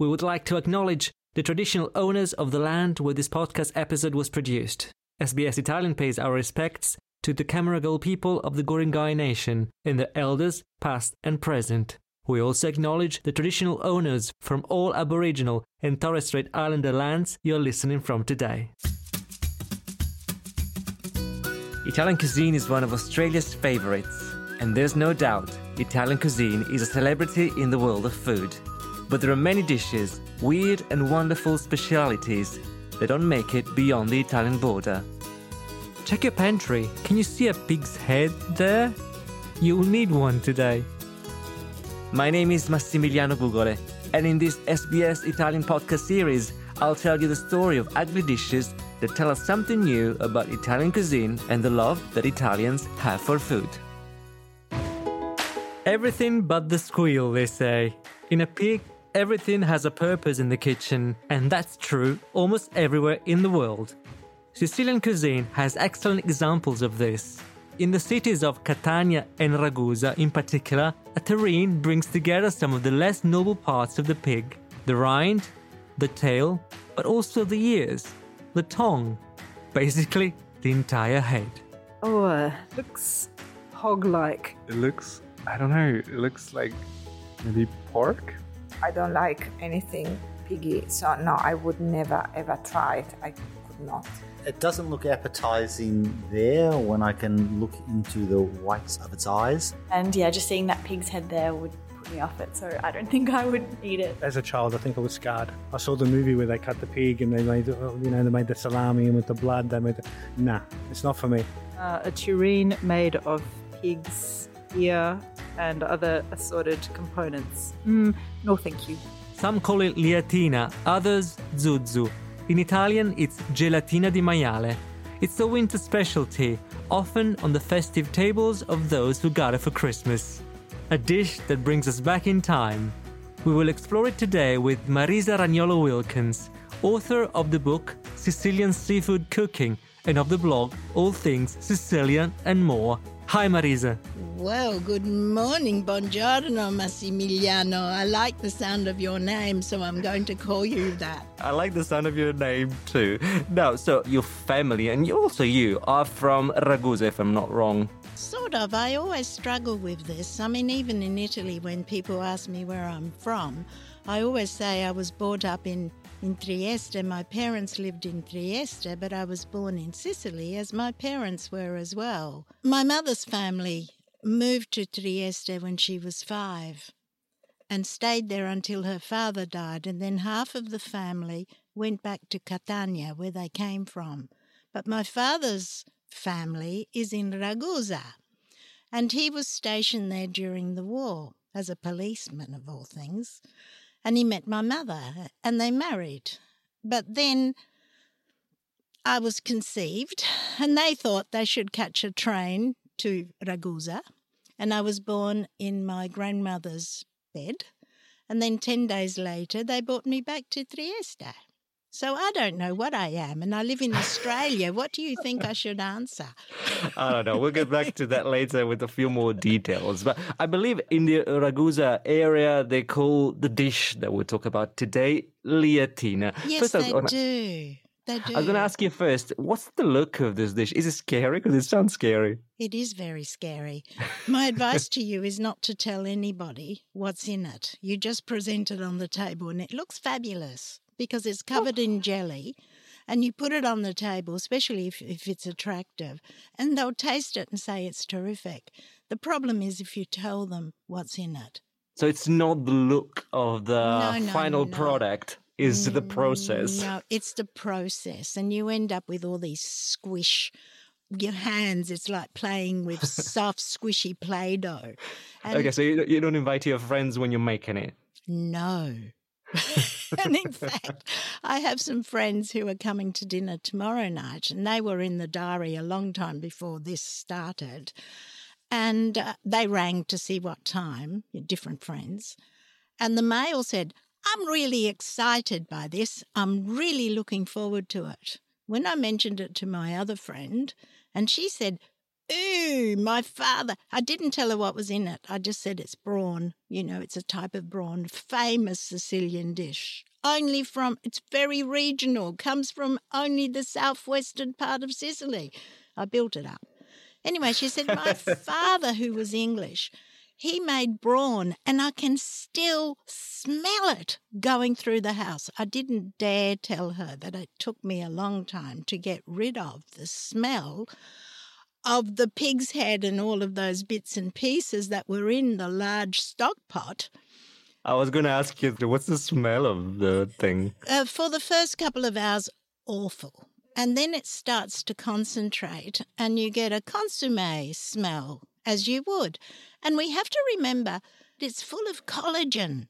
we would like to acknowledge the traditional owners of the land where this podcast episode was produced. SBS Italian pays our respects to the Camaragal people of the Guringai Nation and their elders, past and present. We also acknowledge the traditional owners from all Aboriginal and Torres Strait Islander lands you're listening from today. Italian cuisine is one of Australia's favourites, and there's no doubt Italian cuisine is a celebrity in the world of food. But there are many dishes, weird and wonderful specialities that don't make it beyond the Italian border. Check your pantry. Can you see a pig's head there? You'll need one today. My name is Massimiliano Gugole, and in this SBS Italian podcast series, I'll tell you the story of ugly dishes that tell us something new about Italian cuisine and the love that Italians have for food. Everything but the squeal, they say. In a pig, everything has a purpose in the kitchen, and that's true almost everywhere in the world. Sicilian cuisine has excellent examples of this. In the cities of Catania and Ragusa, in particular, a terrine brings together some of the less noble parts of the pig the rind, the tail, but also the ears, the tongue, basically, the entire head. Oh, uh, looks hog like. It looks, I don't know, it looks like maybe pork? I don't like anything piggy, so no, I would never ever try it. I could not. It doesn't look appetizing there when I can look into the whites of its eyes. And yeah, just seeing that pig's head there would put me off it, so I don't think I would eat it. As a child, I think I was scarred. I saw the movie where they cut the pig and they made, uh, you know, they made the salami and with the blood, they made the. Nah, it's not for me. Uh, a tureen made of pig's ear and other assorted components. Mm, no, thank you. Some call it liatina, others zuzzu. In Italian, it's gelatina di maiale. It's a winter specialty, often on the festive tables of those who got it for Christmas. A dish that brings us back in time. We will explore it today with Marisa Raniolo Wilkins, author of the book Sicilian Seafood Cooking and of the blog All Things Sicilian and More. Hi, Marisa. Well, good morning, buongiorno, Massimiliano. I like the sound of your name, so I'm going to call you that. I like the sound of your name too. Now, so your family and you also you are from Ragusa, if I'm not wrong. Sort of. I always struggle with this. I mean, even in Italy, when people ask me where I'm from, I always say I was brought up in, in Trieste. My parents lived in Trieste, but I was born in Sicily, as my parents were as well. My mother's family moved to Trieste when she was five and stayed there until her father died, and then half of the family went back to Catania, where they came from. But my father's family is in Ragusa, and he was stationed there during the war as a policeman, of all things. And he met my mother, and they married. But then I was conceived, and they thought they should catch a train to Ragusa, and I was born in my grandmother's bed. And then 10 days later, they brought me back to Trieste. So I don't know what I am, and I live in Australia. what do you think I should answer? I don't know. We'll get back to that later with a few more details. But I believe in the Ragusa area, they call the dish that we'll talk about today liatina. Yes, First, they do. They do. I was going to ask you first, what's the look of this dish? Is it scary? Because it sounds scary. It is very scary. My advice to you is not to tell anybody what's in it. You just present it on the table and it looks fabulous because it's oh. covered oh. in jelly. And you put it on the table, especially if, if it's attractive, and they'll taste it and say it's terrific. The problem is if you tell them what's in it. So it's not the look of the no, no, final no. product is the process. No, it's the process. And you end up with all these squish your hands, it's like playing with soft, squishy Play Doh. Okay, so you, you don't invite your friends when you're making it? No. and in fact, I have some friends who are coming to dinner tomorrow night, and they were in the diary a long time before this started. And uh, they rang to see what time, different friends. And the male said, I'm really excited by this. I'm really looking forward to it. When I mentioned it to my other friend, and she said, Ooh, my father. I didn't tell her what was in it. I just said it's brawn. You know, it's a type of brawn, famous Sicilian dish. Only from, it's very regional, comes from only the southwestern part of Sicily. I built it up. Anyway, she said, my father, who was English, he made brawn, and I can still smell it going through the house. I didn't dare tell her that it took me a long time to get rid of the smell of the pig's head and all of those bits and pieces that were in the large stock pot. I was going to ask you, what's the smell of the thing? Uh, for the first couple of hours, awful. And then it starts to concentrate, and you get a consomme smell, as you would. And we have to remember it's full of collagen.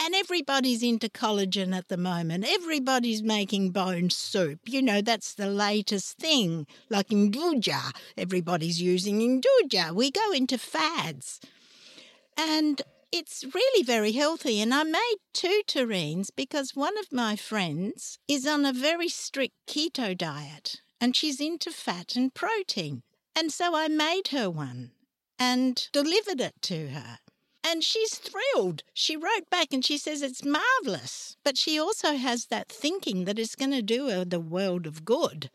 And everybody's into collagen at the moment. Everybody's making bone soup. You know, that's the latest thing. Like nduja, everybody's using nduja. We go into fads. And it's really very healthy. And I made two terrines because one of my friends is on a very strict keto diet and she's into fat and protein. And so I made her one and delivered it to her. And she's thrilled. She wrote back and she says it's marvelous. But she also has that thinking that it's going to do her the world of good.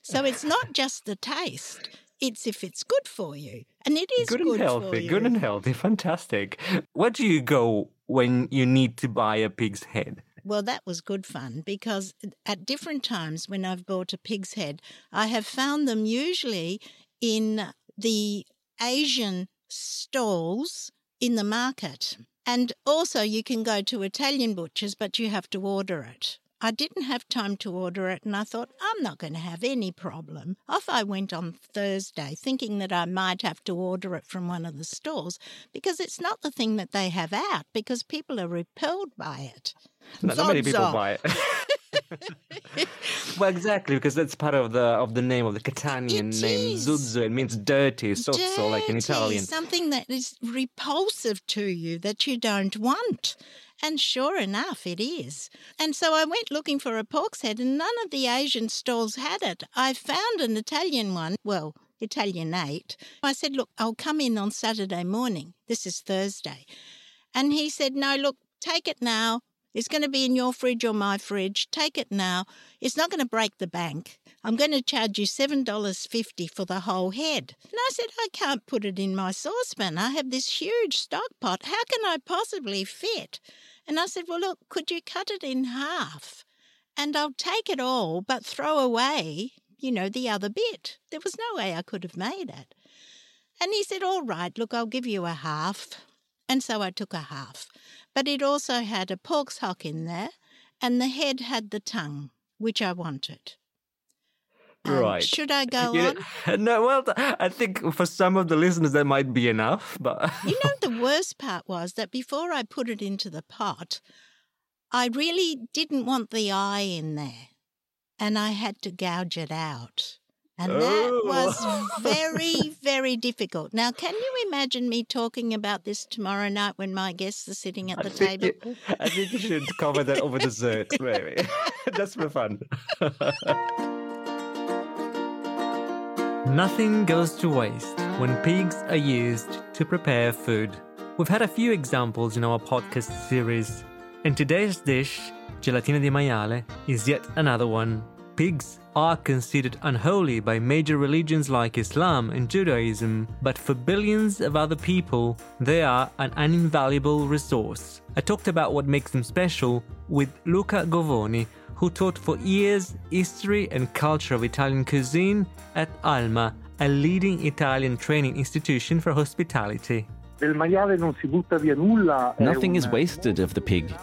So it's not just the taste, it's if it's good for you. And it is good, good, and healthy, good and healthy, fantastic. Where do you go when you need to buy a pig's head? Well, that was good fun because at different times when I've bought a pig's head, I have found them usually in the Asian stalls in the market. And also, you can go to Italian butchers, but you have to order it. I didn't have time to order it, and I thought, I'm not going to have any problem. Off I went on Thursday, thinking that I might have to order it from one of the stores because it's not the thing that they have out, because people are repelled by it. Not many people buy it. well, exactly, because that's part of the of the name of the Catanian It name. is. Zuzzo. It means dirty, sozzo, like in Italian. Something that is repulsive to you that you don't want. And sure enough, it is. And so I went looking for a pork's head, and none of the Asian stalls had it. I found an Italian one, well, Italianate. I said, Look, I'll come in on Saturday morning. This is Thursday. And he said, No, look, take it now. It's going to be in your fridge or my fridge. Take it now. It's not going to break the bank. I'm going to charge you $7.50 for the whole head. And I said, I can't put it in my saucepan. I have this huge stock pot. How can I possibly fit? And I said, Well, look, could you cut it in half? And I'll take it all, but throw away, you know, the other bit. There was no way I could have made it. And he said, All right, look, I'll give you a half. And so I took a half. But it also had a pork's hock in there, and the head had the tongue, which I wanted. And Right. Should I go You- on? no, well, I think for some of the listeners that might be enough, but You know, the worst part was that before I put it into the pot, I really didn't want the eye in there, and I had to gouge it out. And that Oh. was very, very difficult. Now, can you imagine me talking about this tomorrow night when my guests are sitting at the think, table? you, I think you should cover that over dessert, maybe. That's for fun. Nothing goes to waste when pigs are used to prepare food. We've had a few examples in our podcast series, and today's dish, gelatina di maiale, is yet another one. Pigs are considered unholy by major religions like Islam and Judaism, but for billions of other people, they are an invaluable resource. I talked about what makes them special with Luca Govoni, who taught for years history and culture of Italian cuisine at Alma, a leading Italian training institution for hospitality. Del maiale non si butta via nulla. è Nothing is wasted of the pig.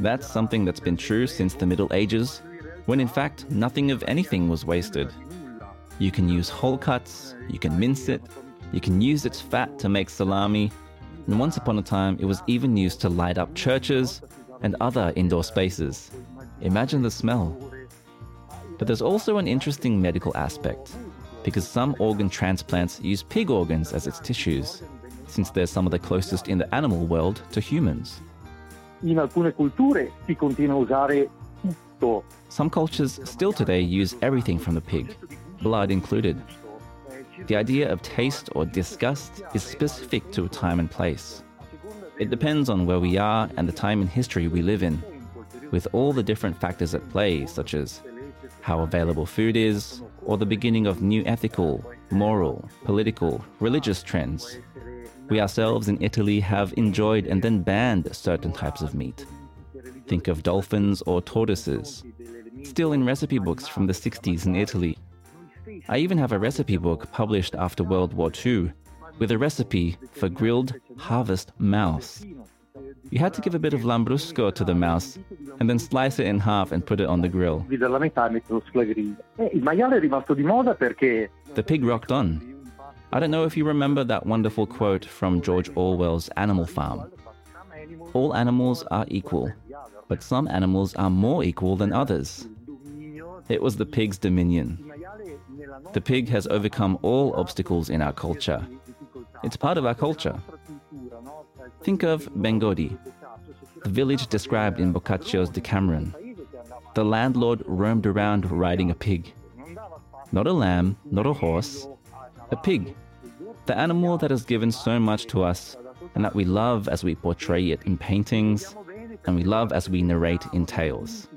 That's something that's been true since the Middle Ages, when in fact nothing of anything was wasted. You can use whole cuts, you can mince it, you can use its fat to make salami, and once upon a time it was even used to light up churches and other indoor spaces. Imagine the smell. But there's also an interesting medical aspect, because some organ transplants use pig organs as its tissues, since they're some of the closest in the animal world to humans. In alcune culture si continua a usare. Some cultures still today use everything from the pig, blood included. The idea of taste or disgust is specific to a time and place. It depends on where we are and the time in history we live in, with all the different factors at play, such as how available food is, or the beginning of new ethical, moral, political, religious trends. We ourselves in Italy have enjoyed and then banned certain types of meat. Think of dolphins or tortoises, still in recipe books from the 60s in Italy. I even have a recipe book published after World War II with a recipe for grilled harvest mouse. You had to give a bit of lambrusco to the mouse and then slice it in half and put it on the grill. dalla metà mettono sulla griglia. Eh, il maiale è rimasto di moda perché The pig rocked on. I don't know if you remember that wonderful quote from George Orwell's Animal Farm. All animals are equal, but some animals are more equal than others. It was the pig's dominion. The pig has overcome all obstacles in our culture. It's part of our culture. Think of Bengodi, the village described in Boccaccio's Decameron. The landlord roamed around riding a pig. Not a lamb, not a horse, a pig. The animal that has given so much to us and that we love as we portray it in paintings and we love as we narrate in tales.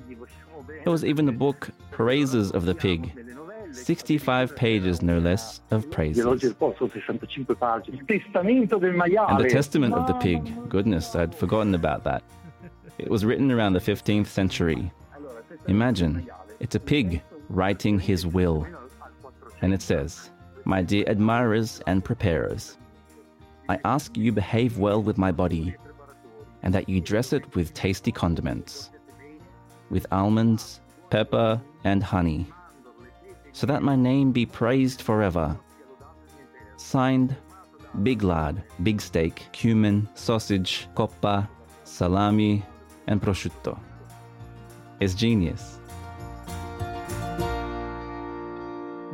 There was even a book, Praises of the Pig. 65 pages, no less, of praises. oggi il posto 65 pagine. Il testamento del maiale. And the Testament of the Pig. Goodness, I'd forgotten about that. It was written around the 15th century. Imagine, it's a pig writing his will. And it says, My dear admirers and preparers, I ask you behave well with my body, and that you dress it with tasty condiments, with almonds, pepper, and honey, so that my name be praised forever. Signed, Big Lard, Big Steak, Cumin, Sausage, Coppa, Salami, and Prosciutto. It's genius.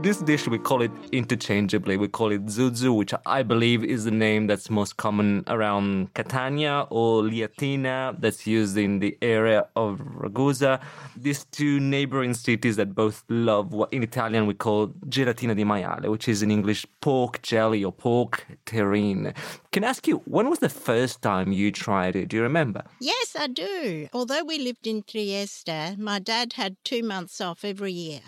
This dish, we call it interchangeably. We call it zuzzu, which I believe is the name that's most common around Catania, or liatina, that's used in the area of Ragusa. These two neighboring cities that both love what in Italian we call gelatina di maiale, which is in English pork jelly or pork terrine. Can I ask you, when was the first time you tried it? Do you remember? Yes, I do. Although we lived in Trieste, my dad had two months off every year.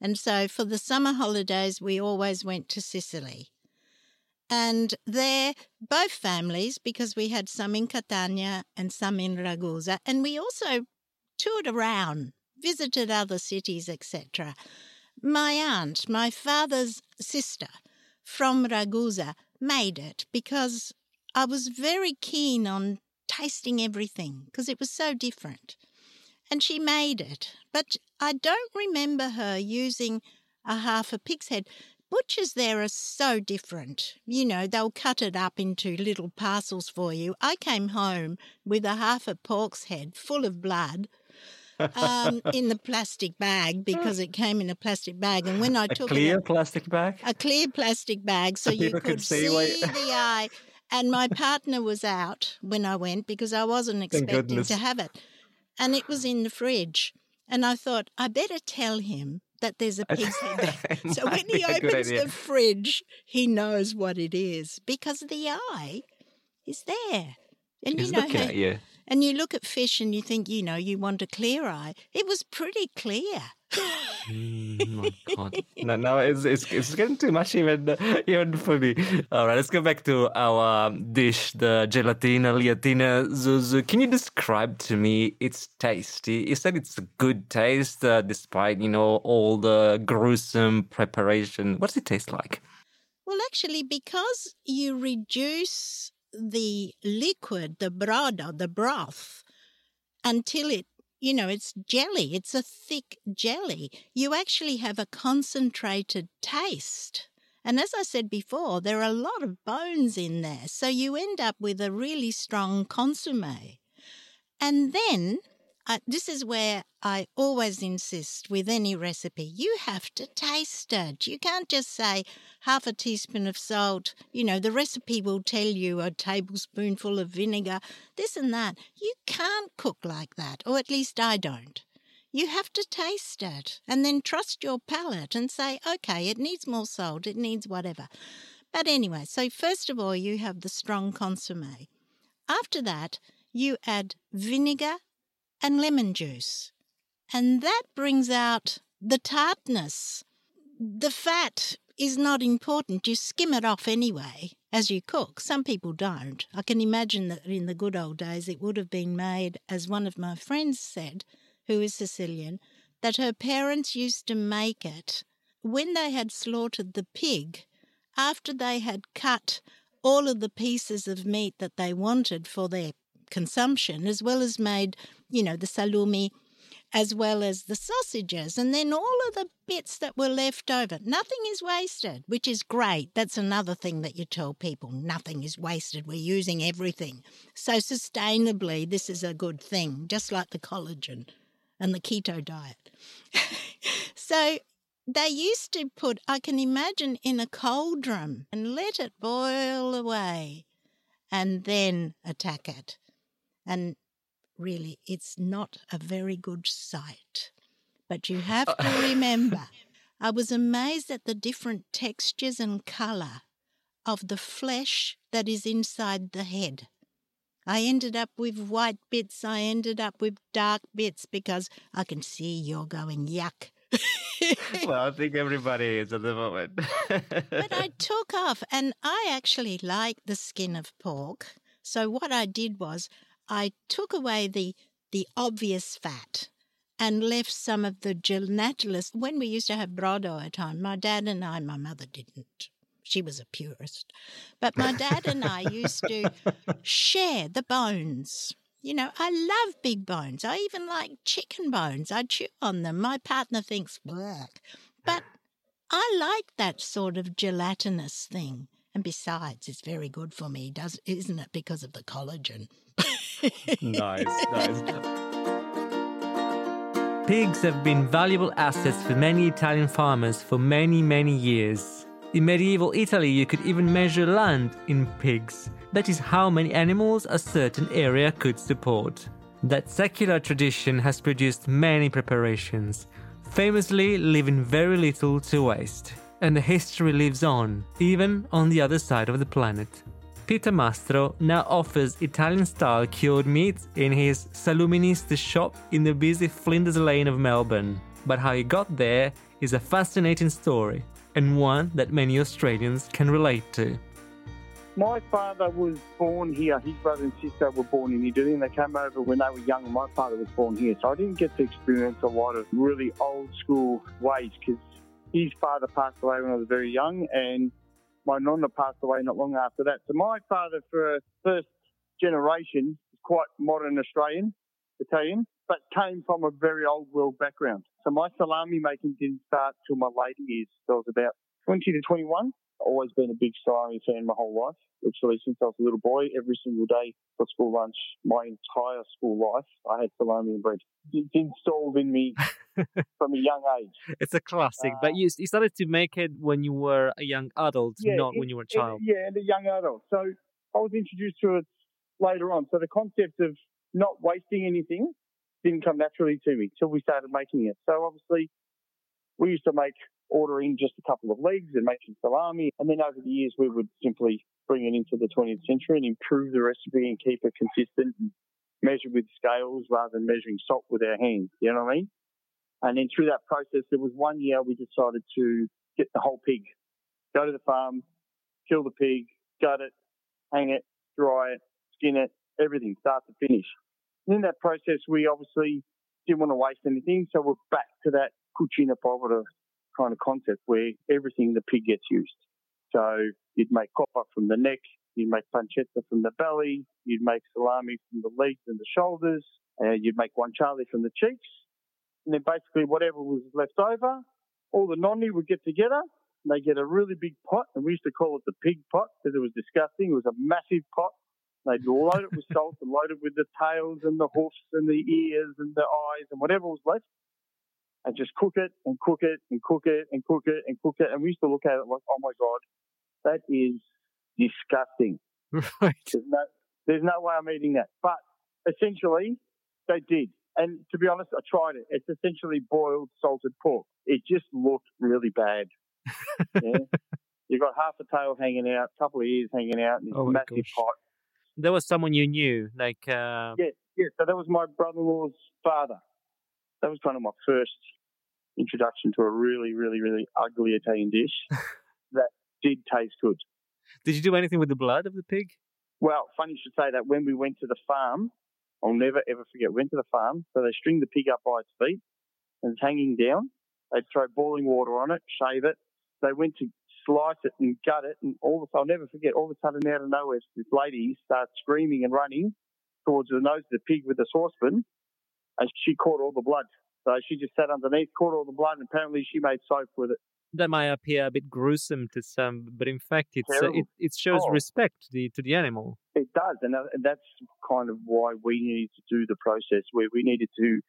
And so for the summer holidays, we always went to Sicily. And there, both families, because we had some in Catania and some in Ragusa, and we also toured around, visited other cities, etc. My aunt, my father's sister from Ragusa, made it because I was very keen on tasting everything because it was so different. And she made it. But I don't remember her using a half a pig's head. Butchers there are so different. You know, they'll cut it up into little parcels for you. I came home with a half a pork's head full of blood. um, in the plastic bag because it came in a plastic bag, and when I a took a clear it, plastic bag? a clear plastic bag so So you could see see the eye. And my partner was out when I went because I wasn't expecting to have it. And it was in the fridge. And I thought, I better tell him that there's a pig's head there. So when he be a good opens the fridge, he knows what it is because the eye is there. And He's you know, looking how- at you. And you look at fish and you think, you know, you want a clear eye. It was pretty clear. Mm, my God. No, no, it's, it's it's getting too much even even for me. All right, let's go back to our dish, the gelatina liatina zuzzu. Can you describe to me its taste? You you said it's a good taste, uh, despite you know all the gruesome preparation. What's it taste like? Well, actually, because you reduce the liquid, the brodo, the broth, until it, you know, it's jelly, it's a thick jelly, you actually have a concentrated taste. And as I said before, there are a lot of bones in there. So you end up with a really strong consomme. And then, uh, this is where I always insist with any recipe you have to taste it. You can't just say half a teaspoon of salt. You know, the recipe will tell you a tablespoonful of vinegar, this and that. You can't cook like that, or at least I don't. you have to taste it and then trust your palate and say, okay, it needs more salt, it needs whatever. But anyway, so first of all, you have the strong consomme. After that, you add vinegar and lemon juice. And that brings out the tartness. The fat is not important. You skim it off anyway as you cook. Some people don't. I can imagine that in the good old days it would have been made, as one of my friends said, who is Sicilian, that her parents used to make it when they had slaughtered the pig, after they had cut all of the pieces of meat that they wanted for their consumption, as well as made, you know, the salumi as well as the sausages, and then all of the bits that were left over. Nothing is wasted, which is great. That's another thing that you tell people nothing is wasted. We're using everything. So, sustainably, this is a good thing, just like the collagen and the keto diet. so, they used to put, I can imagine, in a cauldron and let it boil away and then attack it. And really, it's not a very good sight. But you have to remember, I was amazed at the different textures and colour of the flesh that is inside the head. I ended up with white bits, I ended up with dark bits because I can see you're going yuck. well, I think everybody is at the moment. but I took off, and I actually like the skin of pork. So what I did was I took away the the obvious fat and left some of the gelatinous. When we used to have brodo at home, my dad and I, my mother didn't. She was a purist. But my dad and I used to share the bones. You know, I love big bones. I even like chicken bones. I chew on them. My partner thinks, work. But I like that sort of gelatinous thing. And besides, it's very good for me, does isn't it? Because of the collagen. Nice, nice. Pigs have been valuable assets for many Italian farmers for many, many years. In medieval Italy, you could even measure land in pigs. That is how many animals a certain area could support. That secular tradition has produced many preparations, famously leaving very little to waste. And the history lives on, even on the other side of the planet. Peter Mastro now offers Italian style cured meats in his Saluministi shop in the busy Flinders Lane of Melbourne. But how he got there is a fascinating story, and one that many Australians can relate to. My father was born here. His brother and sister were born in Italy and they came over when they were young. My father was born here. So I didn't get to experience a lot of really old school ways because his father passed away when I was very young and my nonna passed away not long after that. So my father, for first generation, is quite modern Australian, Italian, but came from a very old world background. So my salami making didn't start till my later years. So I was about 20 to 21. Always been a big salami fan my whole life. Literally since I was a little boy, every single day for school lunch, my entire school life, I had salami and bread. It's installed in me from a young age. It's a classic, uh, but you, you started to make it when you were a young adult, yeah, not it, when you were a child. It, yeah, and a young adult. So I was introduced to it later on. So the concept of not wasting anything didn't come naturally to me until we started making it. So obviously, we used to make ordering just a couple of legs and making salami, and then over the years we would simply bring it into the 20th century and improve the recipe and keep it consistent and measure with scales rather than measuring salt with our hands. You know what I mean? And then through that process, there was one year we decided to get the whole pig, go to the farm, kill the pig, gut it, hang it, dry it, skin it, everything, start to finish. And in that process, we obviously didn't want to waste anything, so we're back to that cucina povera kind of concept where everything the pig gets used. So you'd make coppa from the neck, you'd make pancetta from the belly, you'd make salami from the legs and the shoulders, uh, you'd make guanciale from the cheeks, and then basically whatever was left over, all the nonni would get together and they get a really big pot, and we used to call it the pig pot because it was disgusting. It was a massive pot. They'd load it with salt and load it with the tails and the hoofs and the ears and the eyes and whatever was left, and just cook it and cook it and cook it and cook it and cook it. And we used to look at it like, oh my god, that is disgusting. Right. There's no, there's no way I'm eating that. But essentially, they did And to be honest, I tried it. It's essentially boiled salted pork. It just looked really bad. yeah. You've got half a tail hanging out, a couple of ears hanging out, and this Oh massive gosh. pot. There was someone you knew, like uh, Yeah, yeah. So that was my brother-in-law's father. That was kind of my first introduction to a really, really, really ugly Italian dish that did taste good. Did you do anything with the blood of the pig? Well, funny you should say that. When we went to the farm, I'll never ever forget. Went to the farm, so they string the pig up by its feet and it's hanging down. They throw boiling water on it, shave it. They went to slice it and gut it, and all of a sudden, I'll never forget. All of a sudden, out of nowhere, this lady starts screaming and running towards the nose of the pig with a saucepan, and she caught all the blood. So she just sat underneath, caught all the blood, and apparently she made soap with it. That might appear a bit gruesome to some, but in fact, it's uh, it, it shows Oh. respect to the to the animal. It does, and that- and that's kind of why we needed to do the process where we needed to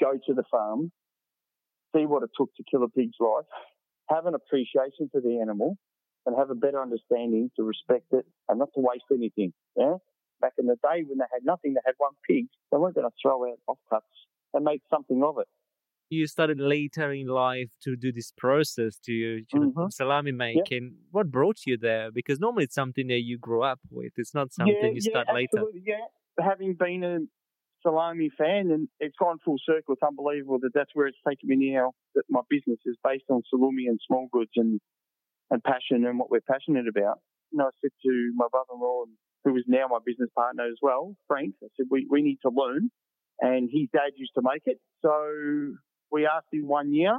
go to the farm, see what it took to kill a pig's life, have an appreciation for the animal, and have a better understanding to respect it and not to waste anything. Yeah. Back in the day when they had nothing, they had one pig. They weren't going to throw out offcuts. They make something of it. You started later in life to do this process to you know, Mhm. salami making. What brought you there? Because normally it's something that you grow up with. It's not something you start later. Yeah, having been a salami fan, and it's gone full circle. It's unbelievable that that's where it's taken me now. That my business is based on salumi and small goods and and passion and what we're passionate about. You know, I said to my brother-in-law, who is now my business partner as well, Frank. I said we we need to learn, and his dad used to make it, so we asked him one year.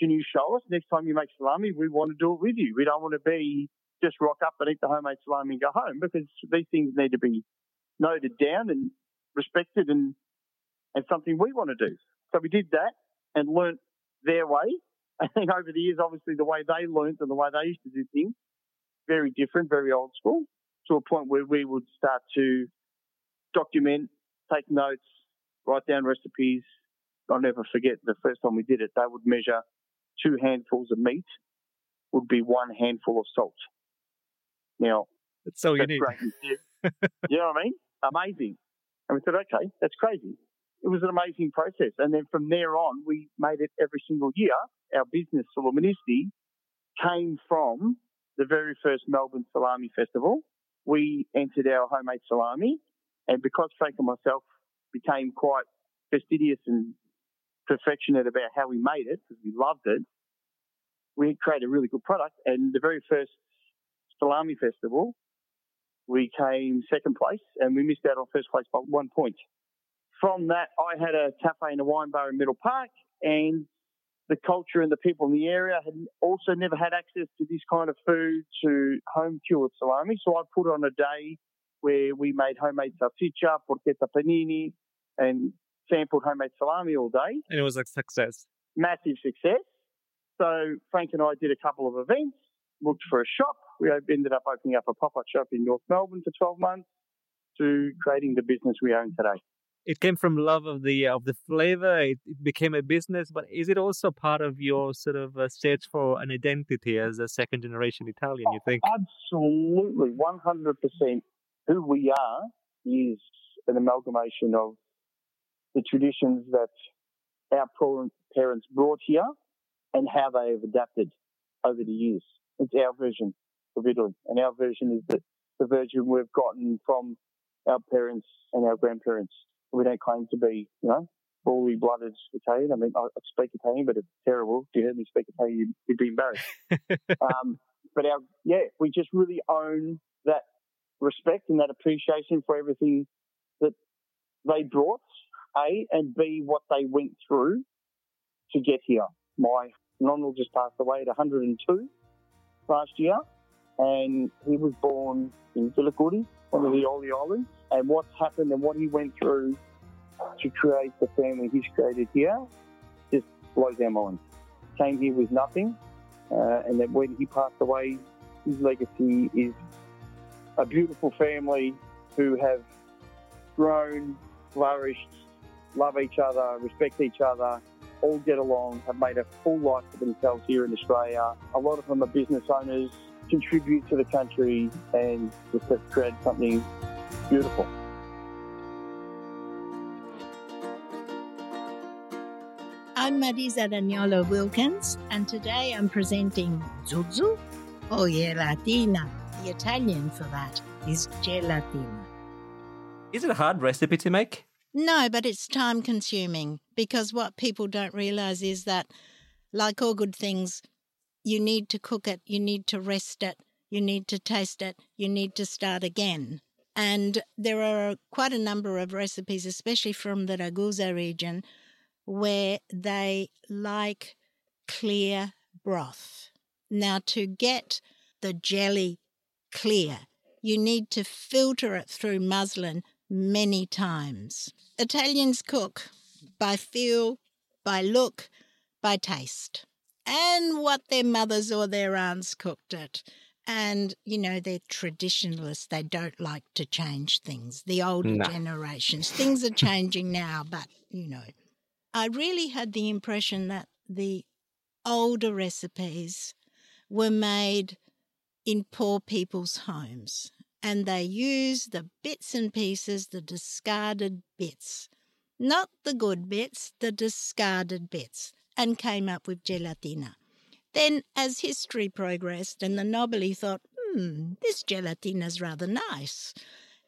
Can you show us next time you make salami? We want to do it with you. We don't want to be just rock up and eat the homemade salami and go home because these things need to be noted down and respected and and something we want to do. So we did that and learnt their way. Think over the years, obviously, the way they learnt and the way they used to do things, very different, very old school, to a point where we would start to document, take notes, write down recipes. I'll never forget the first time we did it, they would measure two handfuls of meat would be one handful of salt. Now, It's so that's unique. great. you know what I mean? Amazing. And we said, okay, that's crazy. It was an amazing process. And then from there on, we made it every single year. Our business, Saluministi, came from the very first Melbourne Salami Festival. We entered our homemade salami. And because Frank and myself became quite fastidious and perfectionate about how we made it, because we loved it, we created a really good product. And the very first Salami Festival, we came second place and we missed out on first place by one point. From that, I had a cafe and a wine bar in Middle Park, and the culture and the people in the area had also never had access to this kind of food, to home cured salami. So I put on a day where we made homemade salsiccia, porchetta panini, and sampled homemade salami all day And it was a success. massive success. So Frank and I did a couple of events, looked for a shop. We ended up opening up a pop-up shop in North Melbourne for 12 months to creating the business we own today. It came from love of the of the flavor. It, it became a business, but is it also part of your sort of uh, search for an identity as a second generation Italian? You think? Absolutely, 100% who we are is an amalgamation of the traditions that our parents brought here and how they have adapted over the years. It's our version of Italy, and our version is the, the version we've gotten from our parents and our grandparents. We don't claim to be, you know, fully blooded Italian. I mean, I speak Italian, but it's terrible. If you heard me speak Italian, you'd, you'd be embarrassed. um, but our, yeah, we just really own that respect and that appreciation for everything that they brought, A, and B, what they went through to get here. My nonno just passed away at 102 last year, and he was born in Filicudi, one of the Eolie Islands. And what's happened and what he went through to create the family he's created here just blows our minds. Came here with nothing, uh, and then when he passed away, his legacy is a beautiful family who have grown, flourished, love each other, respect each other, all get along, have made a full life for themselves here in Australia. A lot of them are business owners, contribute to the country, and just have created something beautiful. I'm Marisa Raniolo Wilkins, and today I'm presenting Zuzzu or gelatina. The Italian for that is gelatina. Is it a hard recipe to make? No, but it's time consuming because what people don't realize is that, like all good things, you need to cook it, you need to rest it, you need to taste it, you need to start again. And there are quite a number of recipes, especially from the Ragusa region, where they like clear broth. Now, to get the jelly clear, you need to filter it through muslin many times. Italians cook by feel, by look, by taste, and what their mothers or their aunts cooked it. And, you know, they're traditionalists. They don't like to change things. The older No. generations. Things are changing now, but, you know. I really had the impression that the older recipes were made in poor people's homes and they used the bits and pieces, the discarded bits, not the good bits, the discarded bits, and came up with gelatina. Then, as history progressed and the nobili thought, hmm, this gelatina's rather nice.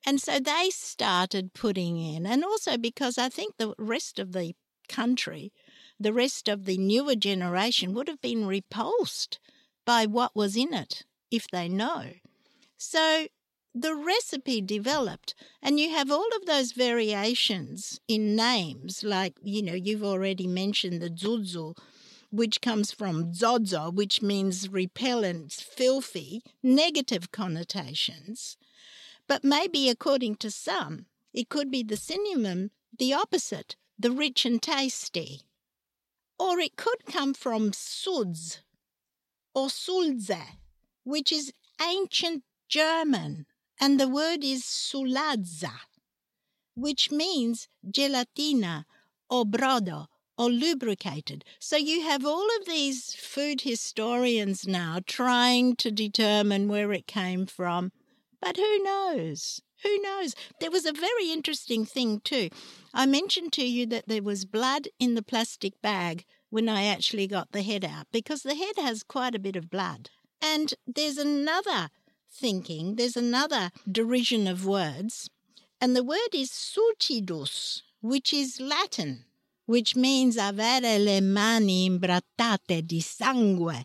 And so they started putting in, and also because I think the rest of the country, the rest of the newer generation would have been repulsed by what was in it, if they know. So the recipe developed, and you have all of those variations in names, like, you know, you've already mentioned the zuzzu, which comes from zozo, which means repellent, filthy, negative connotations. But maybe, according to some, it could be the synonym, the opposite, the rich and tasty. Or it could come from suds or sulze, which is ancient German, and the word is suladza, which means gelatina or brodo or lubricated. So you have all of these food historians now trying to determine where it came from, but who knows? Who knows? There was a very interesting thing too. I mentioned to you that there was blood in the plastic bag when I actually got the head out because the head has quite a bit of blood. And there's another thinking, there's another derision of words, and the word is sulcidus, which is Latin, which means avere le mani imbrattate di sangue.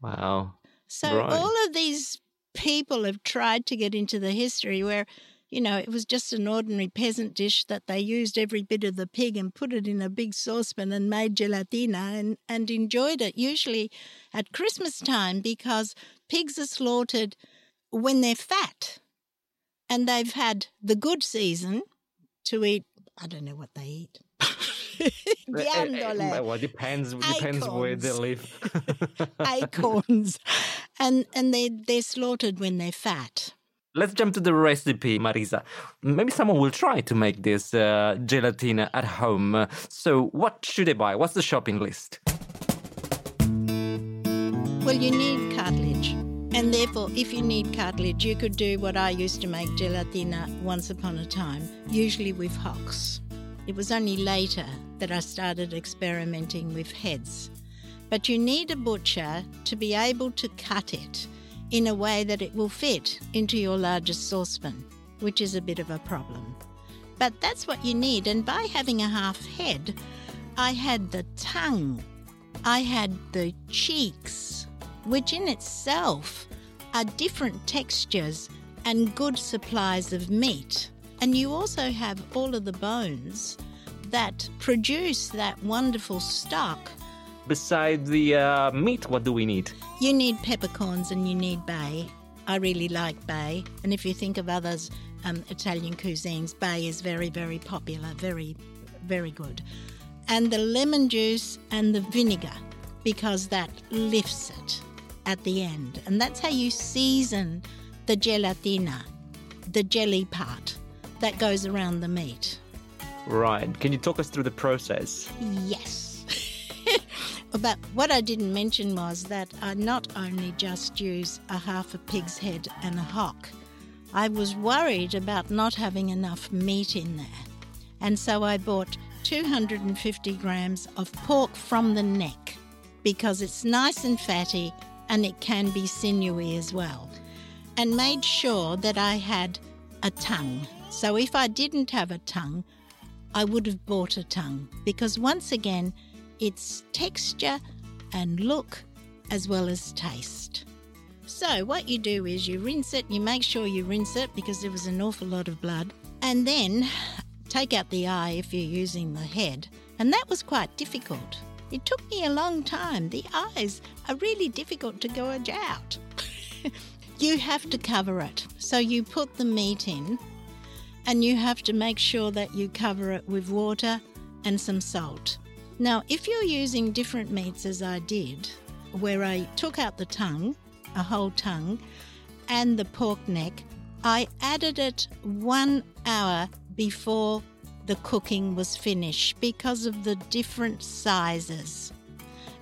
Wow. So Right. all of these people have tried to get into the history where, you know, it was just an ordinary peasant dish that they used every bit of the pig and put it in a big saucepan and made gelatina and, and enjoyed it, usually at Christmas time because pigs are slaughtered when they're fat and they've had the good season to eat, I don't know what they eat. Ghiandole eh, eh, well, it depends. Depends where they live. acorns, and and they they're slaughtered when they're fat. Let's jump to the recipe, Marisa. Maybe someone will try to make this uh, gelatina at home. So, what should I buy? What's the shopping list? Well, you need cartilage, and therefore, if you need cartilage, you could do what I used to make gelatina once upon a time, usually with hocks. It was only later that I started experimenting with heads. But you need a butcher to be able to cut it in a way that it will fit into your largest saucepan, which is a bit of a problem. But that's what you need, and by having a half head, I had the tongue, I had the cheeks, which in itself are different textures and good supplies of meat. And you also have all of the bones that produce that wonderful stock. Besides the uh, meat, what do we need? You need peppercorns and you need bay. I really like bay. And if you think of others um, Italian cuisines, bay is very, very popular, very, very good. And the lemon juice and the vinegar, because that lifts it at the end. And that's how you season the gelatina, the jelly part that goes around the meat. Right. Can you talk us through the process? Yes. But what I didn't mention was that I not only just use a half a pig's head and a hock, I was worried about not having enough meat in there. And so I bought 250 grams of pork from the neck because it's nice and fatty and it can be sinewy as well. And made sure that I had a tongue. So if I didn't have a tongue, I would have bought a tongue because once again, it's texture and look as well as taste. So, what you do is you rinse it, you make sure you rinse it because there was an awful lot of blood, and then take out the eye if you're using the head. And that was quite difficult. It took me a long time. The eyes are really difficult to gouge out. you have to cover it. So, you put the meat in, and you have to make sure that you cover it with water and some salt. Now, if you're using different meats as I did, where I took out the tongue, a whole tongue, and the pork neck, I added it one hour before the cooking was finished because of the different sizes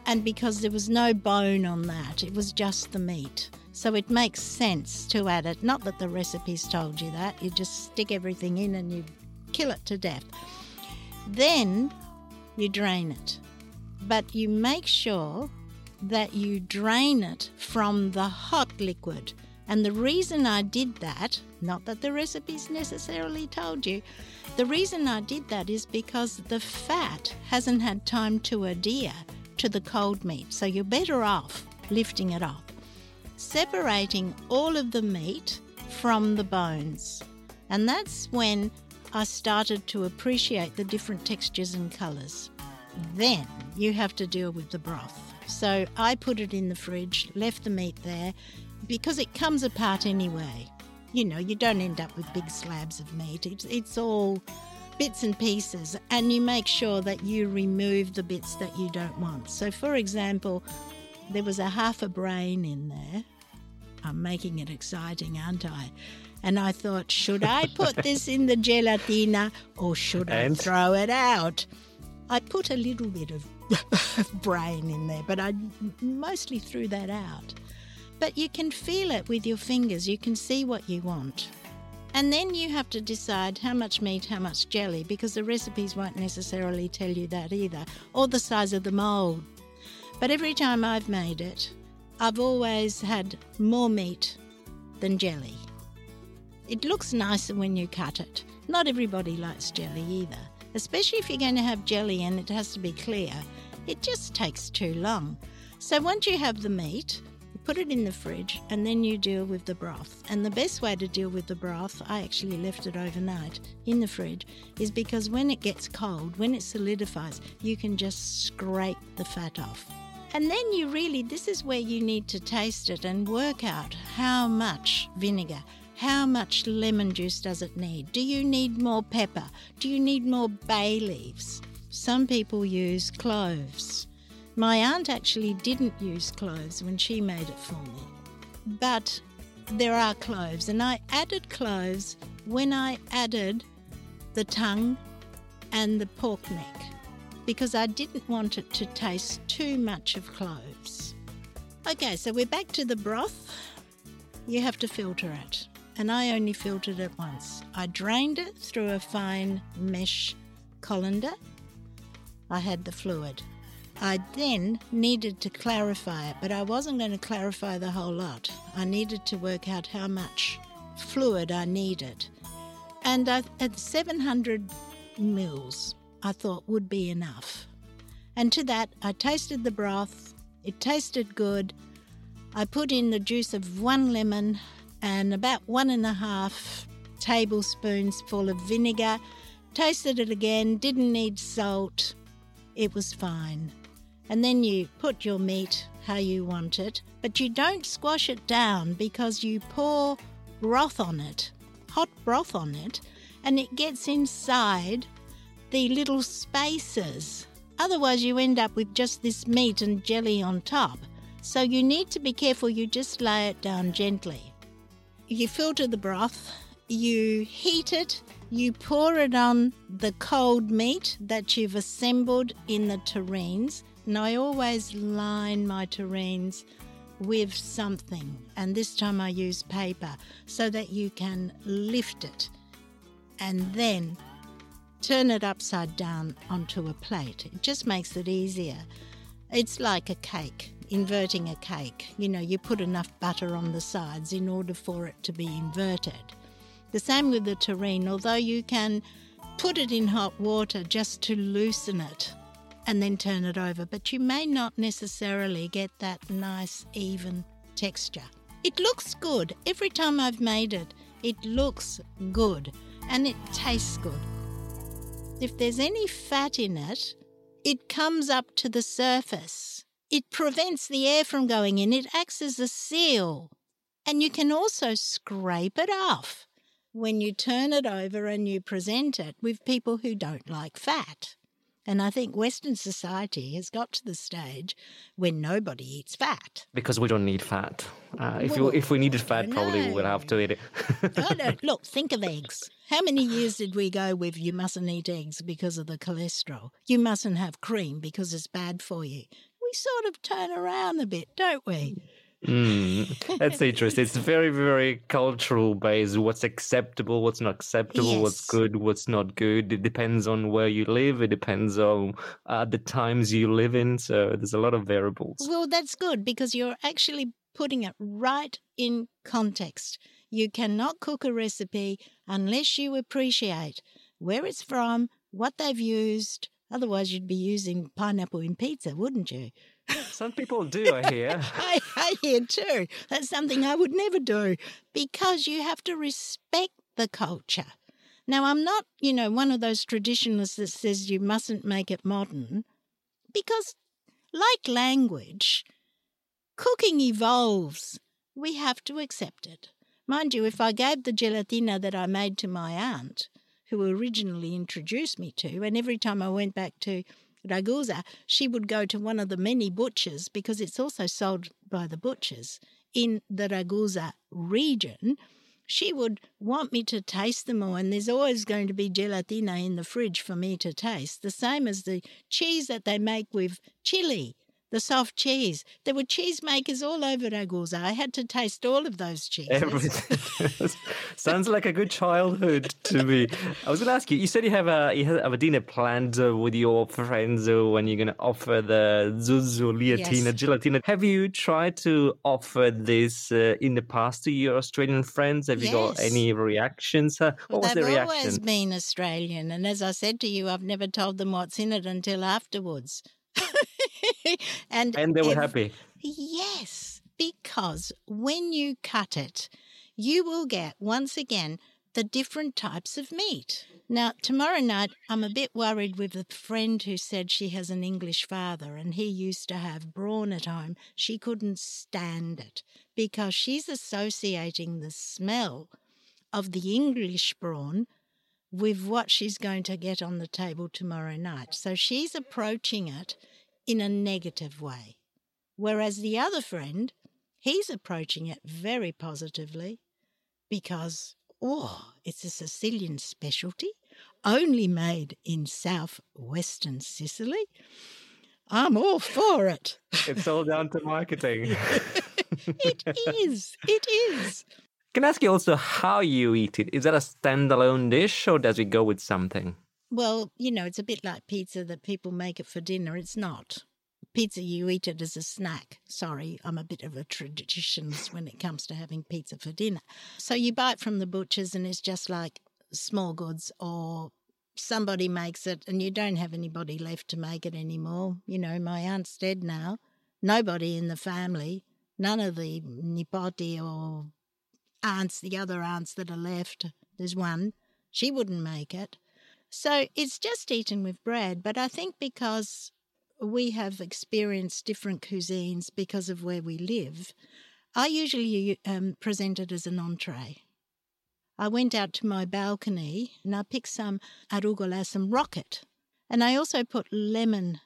and because there was no bone on that, it was just the meat. So it makes sense to add it. Not that the recipes told you that, you just stick everything in and you kill it to death. Then you drain it, but you make sure that you drain it from the hot liquid. And the reason I did that, not that the recipes necessarily told you, the reason I did that is because the fat hasn't had time to adhere to the cold meat. So you're better off lifting it up. separating all of the meat from the bones. And that's when I started to appreciate the different textures and colours. Then you have to deal with the broth. So I put it in the fridge, left the meat there, because it comes apart anyway. You know, you don't end up with big slabs of meat. It's, it's all bits and pieces, and you make sure that you remove the bits that you don't want. So, for example, there was a half a brain in there. I'm making it exciting, aren't I? And I thought, should I put this in the gelatina or should And? I throw it out? I put a little bit of brain in there, but I mostly threw that out. But you can feel it with your fingers, you can see what you want. And then you have to decide how much meat, how much jelly, because the recipes won't necessarily tell you that either, or the size of the mould. But every time I've made it, I've always had more meat than jelly. It looks nicer when you cut it. Not everybody likes jelly either, especially if you're going to have jelly and it has to be clear. It just takes too long. So once you have the meat, put it in the fridge and then you deal with the broth. And the best way to deal with the broth, I actually left it overnight in the fridge, is because when it gets cold, when it solidifies, you can just scrape the fat off. And then you really, this is where you need to taste it and work out how much vinegar, how much lemon juice does it need? Do you need more pepper? Do you need more bay leaves? Some people use cloves. My aunt actually didn't use cloves when she made it for me. But there are cloves, and I added cloves when I added the tongue and the pork neck because I didn't want it to taste too much of cloves. Okay, so we're back to the broth. You have to filter it, and I only filtered it once. I drained it through a fine mesh colander. I had the fluid. I then needed to clarify it, but I wasn't going to clarify the whole lot. I needed to work out how much fluid I needed. And I, at 700 mils, I thought would be enough. And to that, I tasted the broth. It tasted good. I put in the juice of one lemon and about one and a half tablespoons full of vinegar. Tasted it again, didn't need salt. It was fine. And then you put your meat how you want it, but you don't squash it down because you pour broth on it, hot broth on it, and it gets inside the little spaces. Otherwise, you end up with just this meat and jelly on top. So you need to be careful, you just lay it down gently. You filter the broth, you heat it, you pour it on the cold meat that you've assembled in the terrines. And I always line my terrines with something, and this time I use paper so that you can lift it and then turn it upside down onto a plate. It just makes it easier. It's like a cake, inverting a cake. You know, you put enough butter on the sides in order for it to be inverted. The same with the terrine, although you can put it in hot water just to loosen it and then turn it over, but you may not necessarily get that nice, even texture. It looks good. Every time I've made it, it looks good and it tastes good. If there's any fat in it, it comes up to the surface. It prevents the air from going in. It acts as a seal. And you can also scrape it off when you turn it over and you present it with people who don't like fat. And I think Western society has got to the stage when nobody eats fat. Because we don't need fat. Uh, if, Well, you, if we needed fat, probably we would have to eat it. look, think of eggs. How many years did we go with you mustn't eat eggs because of the cholesterol? You mustn't have cream because it's bad for you. Sort of turn around a bit, don't we? Mm, that's interesting. It's very, very cultural based. What's acceptable, what's not acceptable, what's good, what's not good. It depends on where you live. It depends on uh, the times you live in. So there's a lot of variables. Well, that's good because you're actually putting it right in context. You cannot cook a recipe unless you appreciate where it's from, what they've used. Otherwise, you'd be using pineapple in pizza, wouldn't you? Some people do, I hear. I, I hear too. That's something I would never do because you have to respect the culture. Now, I'm not, you know, one of those traditionalists that says you mustn't make it modern because, like language, cooking evolves. We have to accept it. Mind you, if I gave the gelatina that I made to my aunt, who originally introduced me to, and every time I went back to Ragusa, she would go to one of the many butchers because it's also sold by the butchers in the Ragusa region. She would want me to taste them all, and there's always going to be gelatina in the fridge for me to taste. The same as the cheese that they make with chili, the soft cheese. There were cheesemakers all over Ragusa. I had to taste all of those cheeses. Everything sounds like a good childhood to me. I was going to ask you. You said you have a you have a dinner planned uh, with your friends uh, when you're going to offer the zuzzu liatina Yes. gelatina. Have you tried to offer this uh, in the past to your Australian friends? Have you got any reactions? Uh, what was They've the always been Australian, and as I said to you, I've never told them what's in it until afterwards. and And they were ev- happy. Yes, because when you cut it, you will get once again the different types of meat. Now, tomorrow night, I'm a bit worried with a friend who said she has an English father and he used to have brawn at home. She couldn't stand it because she's associating the smell of the English brawn with what she's going to get on the table tomorrow night. So she's approaching it in a negative way. Whereas the other friend, he's approaching it very positively because, oh, it's a Sicilian specialty, only made in southwestern Sicily. I'm all for it. It's all down to marketing. It is. It is. Can I ask you also how you eat it? Is that a standalone dish or does it go with something? Well, you know, it's a bit like pizza that people make it for dinner. It's not. Pizza, you eat it as a snack. Sorry, I'm a bit of a traditionalist when it comes to having pizza for dinner. So you buy it from the butchers and it's just like small goods or somebody makes it and you don't have anybody left to make it anymore. You know, my aunt's dead now. Nobody in the family, none of the nipoti or aunts, the other aunts that are left, there's one, she wouldn't make it. So it's just eaten with bread. But I think because we have experienced different cuisines because of where we live, I usually um, present it as an entree. I went out to my balcony and I picked some arugula, some rocket, and I also put lemon,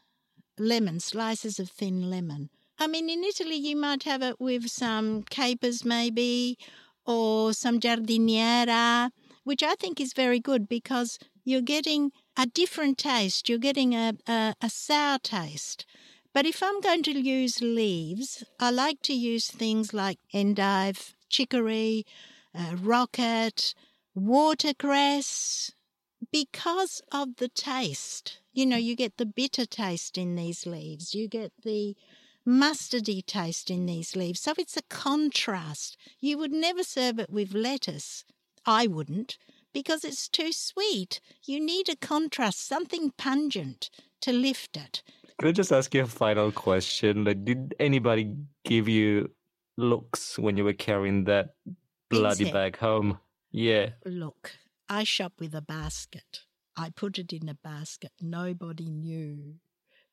lemon slices of thin lemon. I mean, in Italy, you might have it with some capers, maybe, or some giardiniera, which I think is very good because you're getting a different taste. You're getting a, a, a sour taste. But if I'm going to use leaves, I like to use things like endive, chicory, uh, rocket, watercress. because of the taste. You know, you get the bitter taste in these leaves, you get the mustardy taste in these leaves. So it's a contrast. You would never serve it with lettuce. I wouldn't, because it's too sweet. You need a contrast, something pungent to lift it. Can I just ask you a final question? Like, did anybody give you looks when you were carrying that bloody bag home? Yeah. Look, I shop with a basket. I put it in a basket. Nobody knew.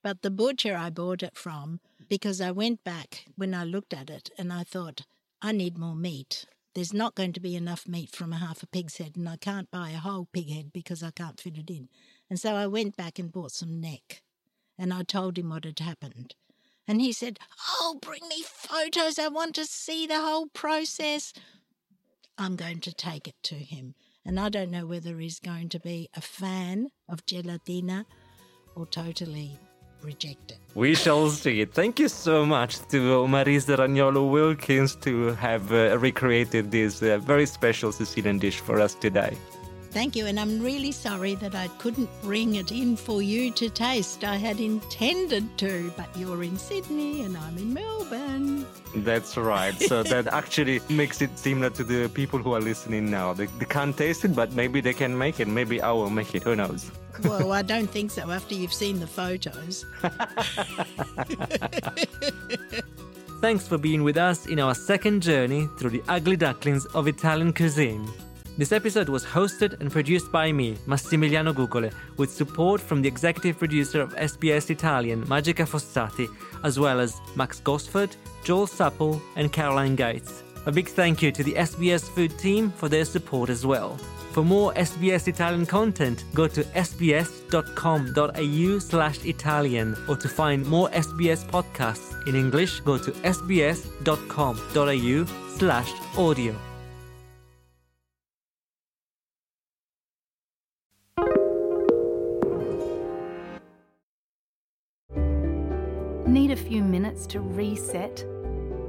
But the butcher I bought it from, because I went back when I looked at it and I thought, I need more meat. There's not going to be enough meat from a half a pig's head, and I can't buy a whole pig head because I can't fit it in. And so I went back and bought some neck. And I told him what had happened. And he said, Oh, bring me photos. I want to see the whole process. I'm going to take it to him. And I don't know whether he's going to be a fan of gelatina or totally reject it. We shall see. Thank you so much to Marisa Raniolo Wilkins to have uh, recreated this uh, very special Sicilian dish for us today. Thank you, and I'm really sorry that I couldn't bring it in for you to taste. I had intended to, but you're in Sydney and I'm in Melbourne. That's right. So that actually makes it similar to the people who are listening now. They, they can't taste it, but maybe they can make it. Maybe I will make it. Who knows? Well, I don't think so after you've seen the photos. Thanks for being with us in our second journey through the ugly ducklings of Italian cuisine. This episode was hosted and produced by me, Massimiliano Gugole, with support from the executive producer of SBS Italian, Magica Fossati, as well as Max Gosford, Joel Supple, and Caroline Gates. A big thank you to the SBS Food team for their support as well. For more SBS Italian content, go to sbs.com.au slash Italian or to find more SBS podcasts in English, go to sbs.com.au slash audio. Need a few minutes to reset?